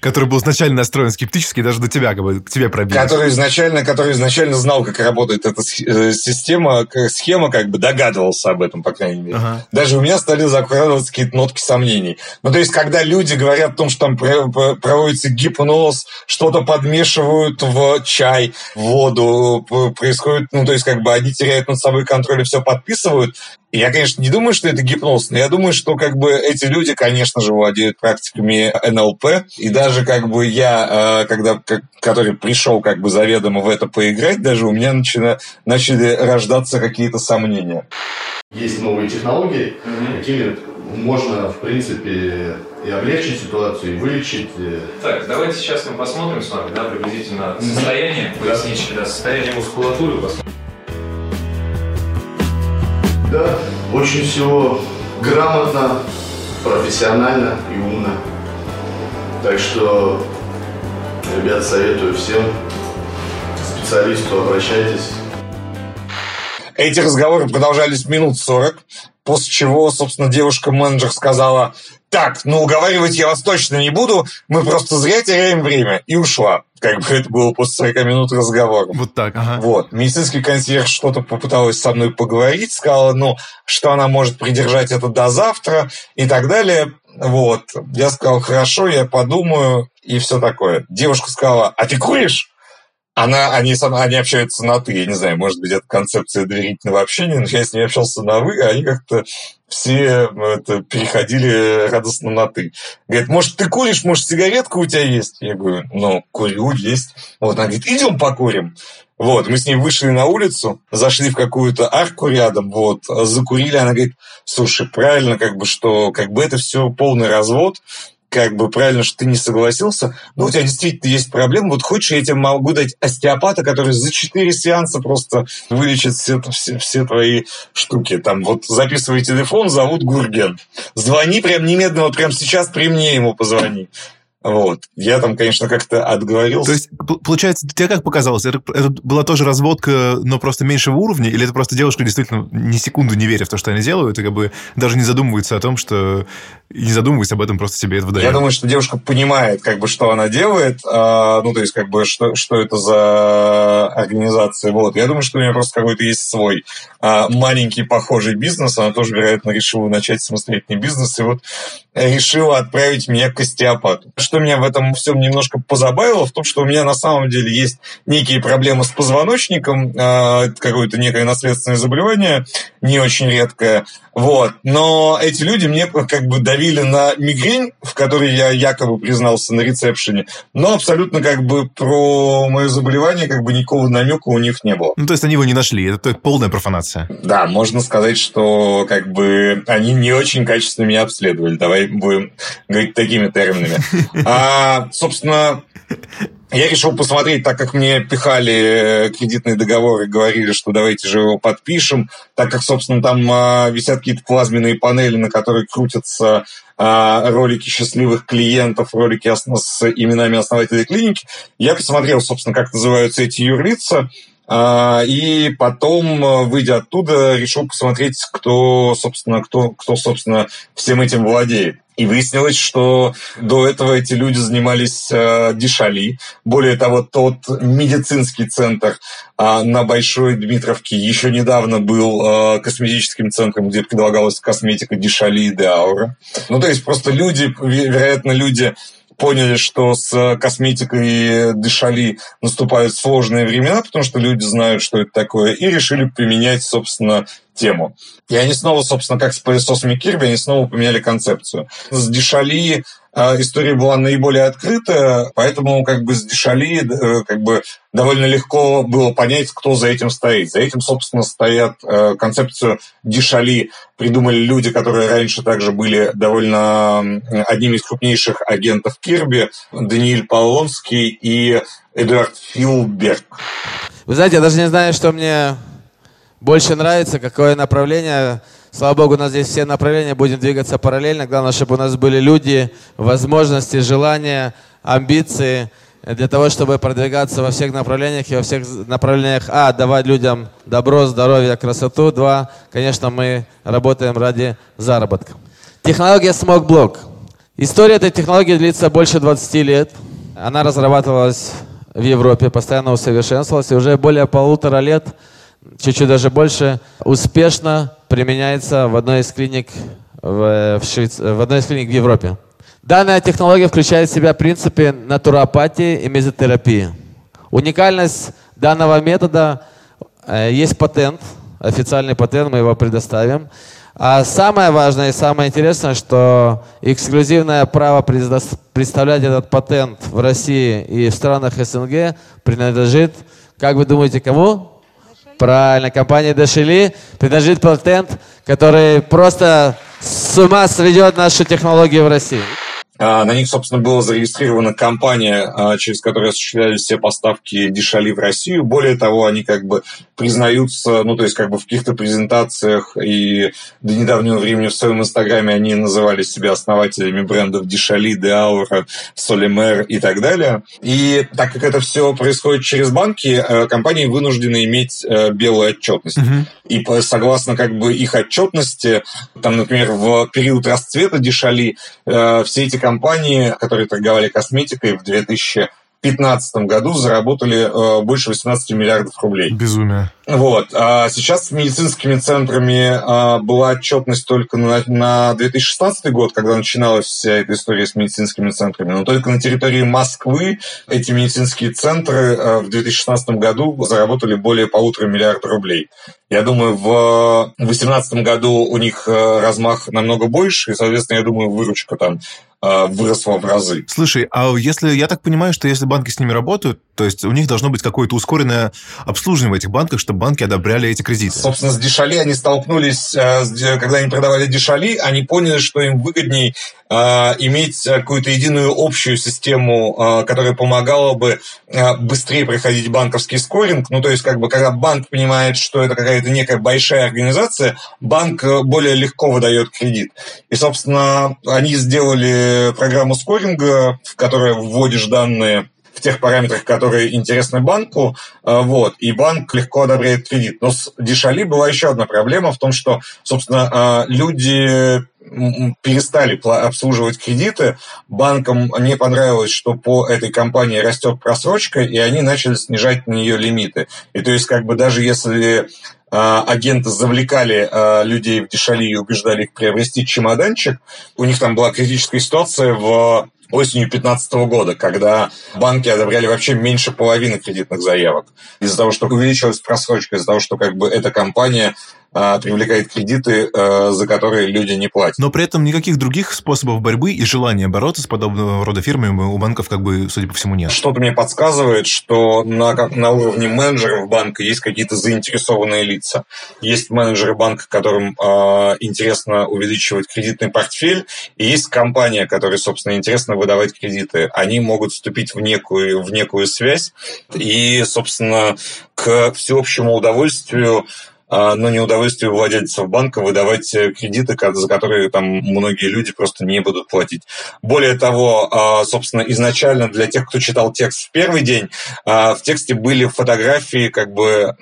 который был изначально настроен скептически, даже до тебя, как бы, к тебе пробили. Который изначально, который изначально знал, как работает эта э, система, схема, как бы догадывался об этом, по крайней мере. Ага. Даже у меня стали закрадываться какие-то нотки сомнений. Ну, то есть, когда люди говорят о том, что там проводится гипноз, что-то подмешивают в чай, воду, происходит, ну, то есть, как бы они теряют над собой контроль и все подписывают. И я, конечно, не думаю, что это гипноз, но я думаю, что, как бы, эти люди, конечно же, владеют практиками НЛП. И даже, как бы, я, э, когда, как, который пришел, как бы, заведомо в это поиграть, даже у меня начали, начали рождаться какие-то сомнения. Есть новые технологии, mm-hmm. какими можно, в принципе, и облегчить ситуацию, и вылечить. Э, так, давайте сейчас мы посмотрим с вами, да, приблизительно состояние пояснички, да, состояние мускулатуры посмотрим. Да, очень всего грамотно, профессионально и умно. Так что, ребят, советую всем специалисту обращайтесь. Эти разговоры продолжались минут сорок, после чего, собственно, девушка-менеджер сказала, так, ну уговаривать я вас точно не буду, мы просто зря теряем время, и ушла. Как бы это было после 40 минут разговора. Вот так, ага. Вот. Медицинский консьерж что-то попыталась со мной поговорить, сказала, ну, что она может придержать это до завтра и так далее. Вот. Я сказал, хорошо, я подумаю и все такое. Девушка сказала, а ты куришь? Она, они, они общаются на «ты». Я не знаю, может быть, это концепция доверительного общения, но я с ними общался на «вы», а они как-то все это, переходили радостно на «ты». Говорит, может, ты куришь, может, сигаретка у тебя есть? Я говорю, ну, курю, есть. Вот она говорит, идем покурим. Вот, мы с ней вышли на улицу, зашли в какую-то арку рядом, вот, закурили, она говорит, слушай, правильно, как бы, что, как бы это все полный развод, как бы правильно, что ты не согласился, но у тебя действительно есть проблема. Вот хочешь, я тебе могу дать остеопата, который за четыре сеанса просто вылечит все, все, все твои штуки. Там вот записывай телефон, зовут Гурген. Звони прям немедленно, вот прям сейчас при мне ему позвони. Вот. Я там, конечно, как-то отговорился. То есть, получается, тебе как показалось, это, это была тоже разводка, но просто меньшего уровня, или это просто девушка действительно ни секунду не верит в то, что они делают, и как бы даже не задумывается о том, что... И не задумываясь об этом, просто себе это выдает. Я думаю, что девушка понимает, как бы, что она делает, а, ну, то есть, как бы, что, что это за организация. Вот. Я думаю, что у нее просто какой-то есть свой а, маленький похожий бизнес. Она тоже, вероятно, решила начать самостоятельный бизнес, и вот решила отправить меня к остеопату что меня в этом всем немножко позабавило, в том, что у меня на самом деле есть некие проблемы с позвоночником, а, какое-то некое наследственное заболевание, не очень редкое. Вот. Но эти люди мне как бы давили на мигрень, в которой я якобы признался на ресепшене, но абсолютно как бы про мое заболевание как бы никакого намека у них не было. Ну, то есть они его не нашли, это полная профанация. Да, можно сказать, что как бы они не очень качественно меня обследовали. Давай будем говорить такими терминами. А, собственно, я решил посмотреть, так как мне пихали кредитные договоры, говорили, что давайте же его подпишем, так как, собственно, там а, висят какие-то плазменные панели, на которых крутятся а, ролики счастливых клиентов, ролики с именами основателей клиники. Я посмотрел, собственно, как называются эти юрлица, и потом, выйдя оттуда, решил посмотреть, кто, собственно, кто, кто, собственно, всем этим владеет. И выяснилось, что до этого эти люди занимались э, дешали. Более того, тот медицинский центр э, на Большой Дмитровке еще недавно был э, косметическим центром, где предлагалась косметика дешали и де аура. Ну, то есть просто люди, вероятно, люди поняли, что с косметикой дышали наступают сложные времена, потому что люди знают, что это такое, и решили применять, собственно, тему. И они снова, собственно, как с пылесосами Кирби, они снова поменяли концепцию. С Дешали история была наиболее открытая, поэтому как бы с Дешали э, как бы довольно легко было понять, кто за этим стоит. За этим, собственно, стоят э, концепцию Дешали придумали люди, которые раньше также были довольно одними из крупнейших агентов Кирби, Даниэль Полонский и Эдуард Филберг. Вы знаете, я даже не знаю, что мне больше нравится, какое направление. Слава Богу, у нас здесь все направления, будем двигаться параллельно. Главное, чтобы у нас были люди, возможности, желания, амбиции для того, чтобы продвигаться во всех направлениях и во всех направлениях. А, давать людям добро, здоровье, красоту. Два, конечно, мы работаем ради заработка. Технология Block. История этой технологии длится больше 20 лет. Она разрабатывалась в Европе, постоянно усовершенствовалась. И уже более полутора лет чуть-чуть даже больше, успешно применяется в одной из клиник в, в, Швейц... в одной из клиник в Европе. Данная технология включает в себя принципы натуропатии и мезотерапии. Уникальность данного метода э, есть патент, официальный патент, мы его предоставим. А самое важное и самое интересное, что эксклюзивное право представлять этот патент в России и в странах СНГ принадлежит, как вы думаете, кому? Правильно, компания Дешели принадлежит патент который просто с ума сведет нашу технологию в России. А, на них, собственно, была зарегистрирована компания, а, через которую осуществлялись все поставки Дешали в Россию. Более того, они как бы признаются, ну, то есть как бы в каких-то презентациях и до недавнего времени в своем инстаграме они называли себя основателями брендов Дешали, Деаура, Солимер и так далее. И так как это все происходит через банки, э, компании вынуждены иметь белую отчетность. Uh-huh. И согласно как бы их отчетности, там, например, в период расцвета Дешали все эти компании, которые торговали косметикой в 2000 2015 году заработали э, больше 18 миллиардов рублей. Безумие. Вот. А сейчас с медицинскими центрами а, была отчетность только на, на 2016 год, когда начиналась вся эта история с медицинскими центрами. Но только на территории Москвы эти медицинские центры а, в 2016 году заработали более полутора миллиарда рублей. Я думаю, в 2018 году у них э, размах намного больше, и, соответственно, я думаю, выручка там э, выросла в разы. Слушай, а если я так понимаю, что если банки с ними работают, то есть у них должно быть какое-то ускоренное обслуживание в этих банках, чтобы банки одобряли эти кредиты. Собственно, с Дешали они столкнулись, э, когда они продавали Дешали, они поняли, что им выгодней э, иметь какую-то единую общую систему, э, которая помогала бы быстрее проходить банковский скоринг. Ну, то есть, как бы, когда банк понимает, что это какая-то некая большая организация, банк более легко выдает кредит. И, собственно, они сделали программу скоринга, в которой вводишь данные в тех параметрах, которые интересны банку, э, вот, и банк легко одобряет кредит. Но с Дешали была еще одна проблема в том, что, собственно, э, люди перестали обслуживать кредиты, банкам не понравилось, что по этой компании растет просрочка, и они начали снижать на нее лимиты. И то есть, как бы даже если э, агенты завлекали людей в Дешали и убеждали их приобрести чемоданчик. У них там была критическая ситуация в осенью 2015 года, когда банки одобряли вообще меньше половины кредитных заявок. Из-за того, что увеличилась просрочка, из-за того, что как бы эта компания а, привлекает кредиты, а, за которые люди не платят. Но при этом никаких других способов борьбы и желания бороться с подобного рода фирмами у банков, как бы, судя по всему, нет. Что-то мне подсказывает, что на, на уровне менеджеров банка есть какие-то заинтересованные лица. Есть менеджеры банка, которым э, интересно увеличивать кредитный портфель, и есть компания, которой, собственно, интересно выдавать кредиты. Они могут вступить в некую, в некую связь, и, собственно, к всеобщему удовольствию а, но не удовольствие владельцев банка выдавать э, кредиты, за которые там многие люди просто не будут платить. Более того, а, собственно, изначально для тех, кто читал текст в первый день, а, в тексте были фотографии как бы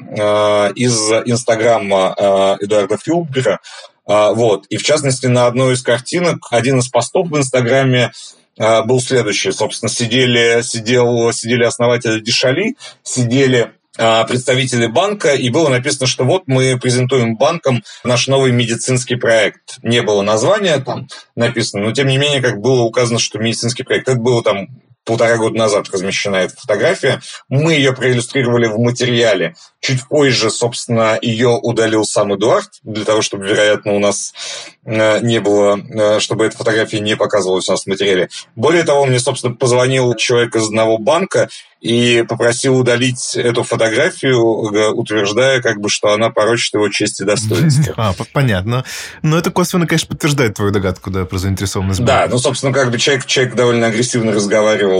из Инстаграма Эдуарда Филбера, вот. И в частности, на одной из картинок один из постов в Инстаграме был следующий. Собственно, сидели, сидел, сидели основатели Дешали, сидели а, представители банка, и было написано, что вот мы презентуем банкам наш новый медицинский проект. Не было названия там написано, но тем не менее, как было указано, что медицинский проект, это было там полтора года назад размещена эта фотография. Мы ее проиллюстрировали в материале. Чуть позже, собственно, ее удалил сам Эдуард, для того, чтобы, вероятно, у нас э, не было, э, чтобы эта фотография не показывалась у нас в материале. Более того, мне, собственно, позвонил человек из одного банка и попросил удалить эту фотографию, утверждая, как бы, что она порочит его честь и достоинство. А, понятно. Но это косвенно, конечно, подтверждает твою догадку, да, про заинтересованность. Да, ну, собственно, как бы человек, человек довольно агрессивно разговаривал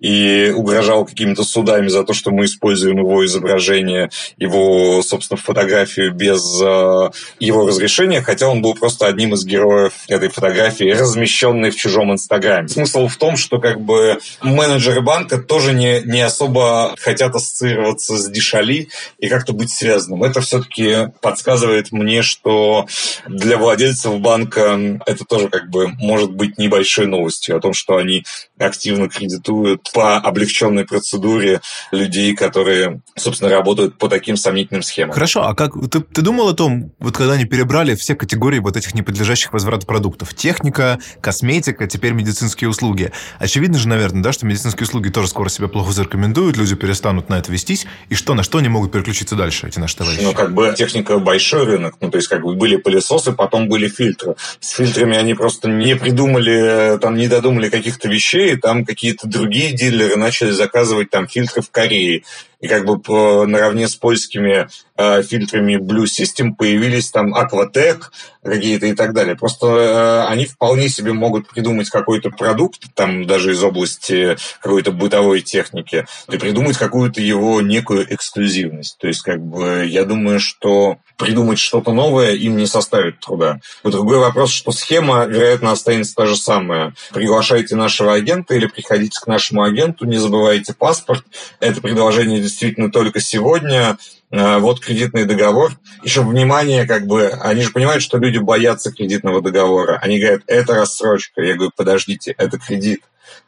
и угрожал какими-то судами за то, что мы используем его изображение, его, собственно, фотографию без э, его разрешения, хотя он был просто одним из героев этой фотографии, размещенной в чужом инстаграме. Смысл в том, что как бы менеджеры банка тоже не, не особо хотят ассоциироваться с Дишали и как-то быть связанным. Это все-таки подсказывает мне, что для владельцев банка это тоже как бы может быть небольшой новостью о том, что они активно кредитуют по облегченной процедуре людей, которые, собственно, работают по таким сомнительным схемам. Хорошо, а как ты, ты думал о том, вот когда они перебрали все категории вот этих неподлежащих возврату продуктов? Техника, косметика, теперь медицинские услуги. Очевидно же, наверное, да, что медицинские услуги тоже скоро себя плохо зарекомендуют, люди перестанут на это вестись, и что, на что они могут переключиться дальше, эти наши товарищи? Ну, как бы техника большой рынок, ну, то есть, как бы были пылесосы, потом были фильтры. С фильтрами они просто не придумали, там, не додумали каких-то вещей, там какие-то другие дилеры начали заказывать там фильтры в Корее. И как бы наравне с польскими э, фильтрами Blue System появились там Aquatec какие-то и так далее. Просто э, они вполне себе могут придумать какой-то продукт, там даже из области какой-то бытовой техники, и придумать какую-то его некую эксклюзивность. То есть, как бы, я думаю, что придумать что-то новое им не составит труда. Другой вопрос, что схема, вероятно, останется та же самая. Приглашайте нашего агента или приходите к нашему агенту, не забывайте паспорт. Это предложение действительно только сегодня. Э, вот кредитный договор. Еще внимание, как бы, они же понимают, что люди боятся кредитного договора. Они говорят, это рассрочка. Я говорю, подождите, это кредит.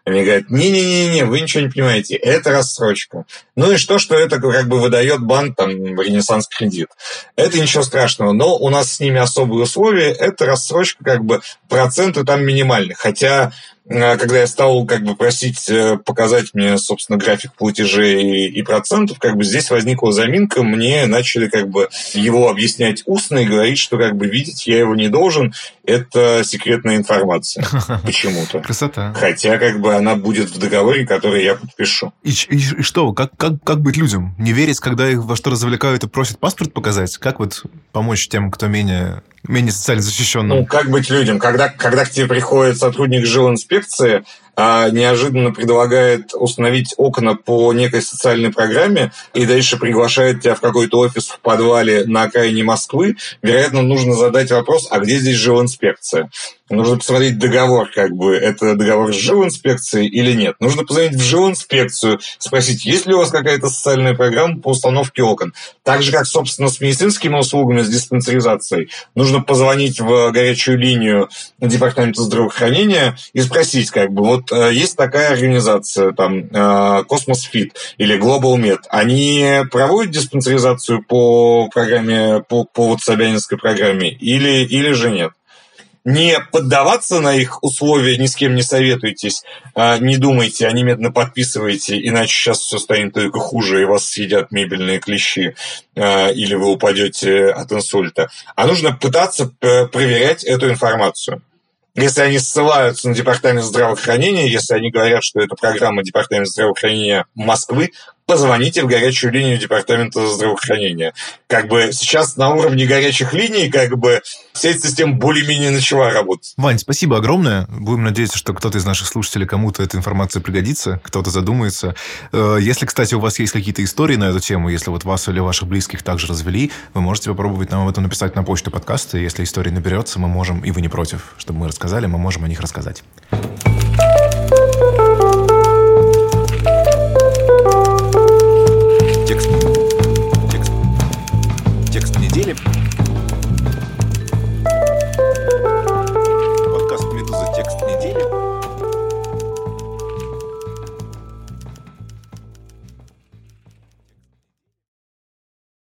Они говорят, не-не-не, вы ничего не понимаете, это рассрочка. Ну и что, что это как бы выдает банк, там, Ренессанс кредит. Это ничего страшного, но у нас с ними особые условия, это рассрочка, как бы, проценты там минимальные. Хотя когда я стал как бы просить э, показать мне, собственно, график платежей и процентов, как бы здесь возникла заминка, мне начали как бы его объяснять устно и говорить, что как бы видеть я его не должен, это секретная информация почему-то. Красота. Хотя как бы она будет в договоре, который я подпишу. И, и, и что, как, как, как быть людям? Не верить, когда их во что развлекают и просят паспорт показать? Как вот помочь тем, кто менее менее социально защищенным. Ну, как быть людям? Когда, когда к тебе приходит сотрудник жилинспекции, а неожиданно предлагает установить окна по некой социальной программе и дальше приглашает тебя в какой-то офис в подвале на окраине Москвы, вероятно, нужно задать вопрос, а где здесь жилинспекция? Нужно посмотреть договор, как бы, это договор с жилинспекцией или нет. Нужно позвонить в жилинспекцию, спросить, есть ли у вас какая-то социальная программа по установке окон. Так же, как, собственно, с медицинскими услугами, с диспансеризацией, нужно позвонить в горячую линию Департамента здравоохранения и спросить, как бы, вот э, есть такая организация, там, э, Фит или Global Med, они проводят диспансеризацию по программе, по, по вот Собянинской программе или, или же нет? Не поддаваться на их условия, ни с кем не советуйтесь, а не думайте, а немедленно подписывайте, иначе сейчас все станет только хуже, и вас съедят мебельные клещи, а, или вы упадете от инсульта. А нужно пытаться э, проверять эту информацию. Если они ссылаются на Департамент здравоохранения, если они говорят, что это программа Департамента здравоохранения Москвы, позвоните в горячую линию Департамента здравоохранения. Как бы сейчас на уровне горячих линий как бы вся эта система более-менее начала работать. Вань, спасибо огромное. Будем надеяться, что кто-то из наших слушателей, кому-то эта информация пригодится, кто-то задумается. Э, если, кстати, у вас есть какие-то истории на эту тему, если вот вас или ваших близких также развели, вы можете попробовать нам об этом написать на почту подкаста. Если история наберется, мы можем, и вы не против, чтобы мы рассказали, мы можем о них рассказать.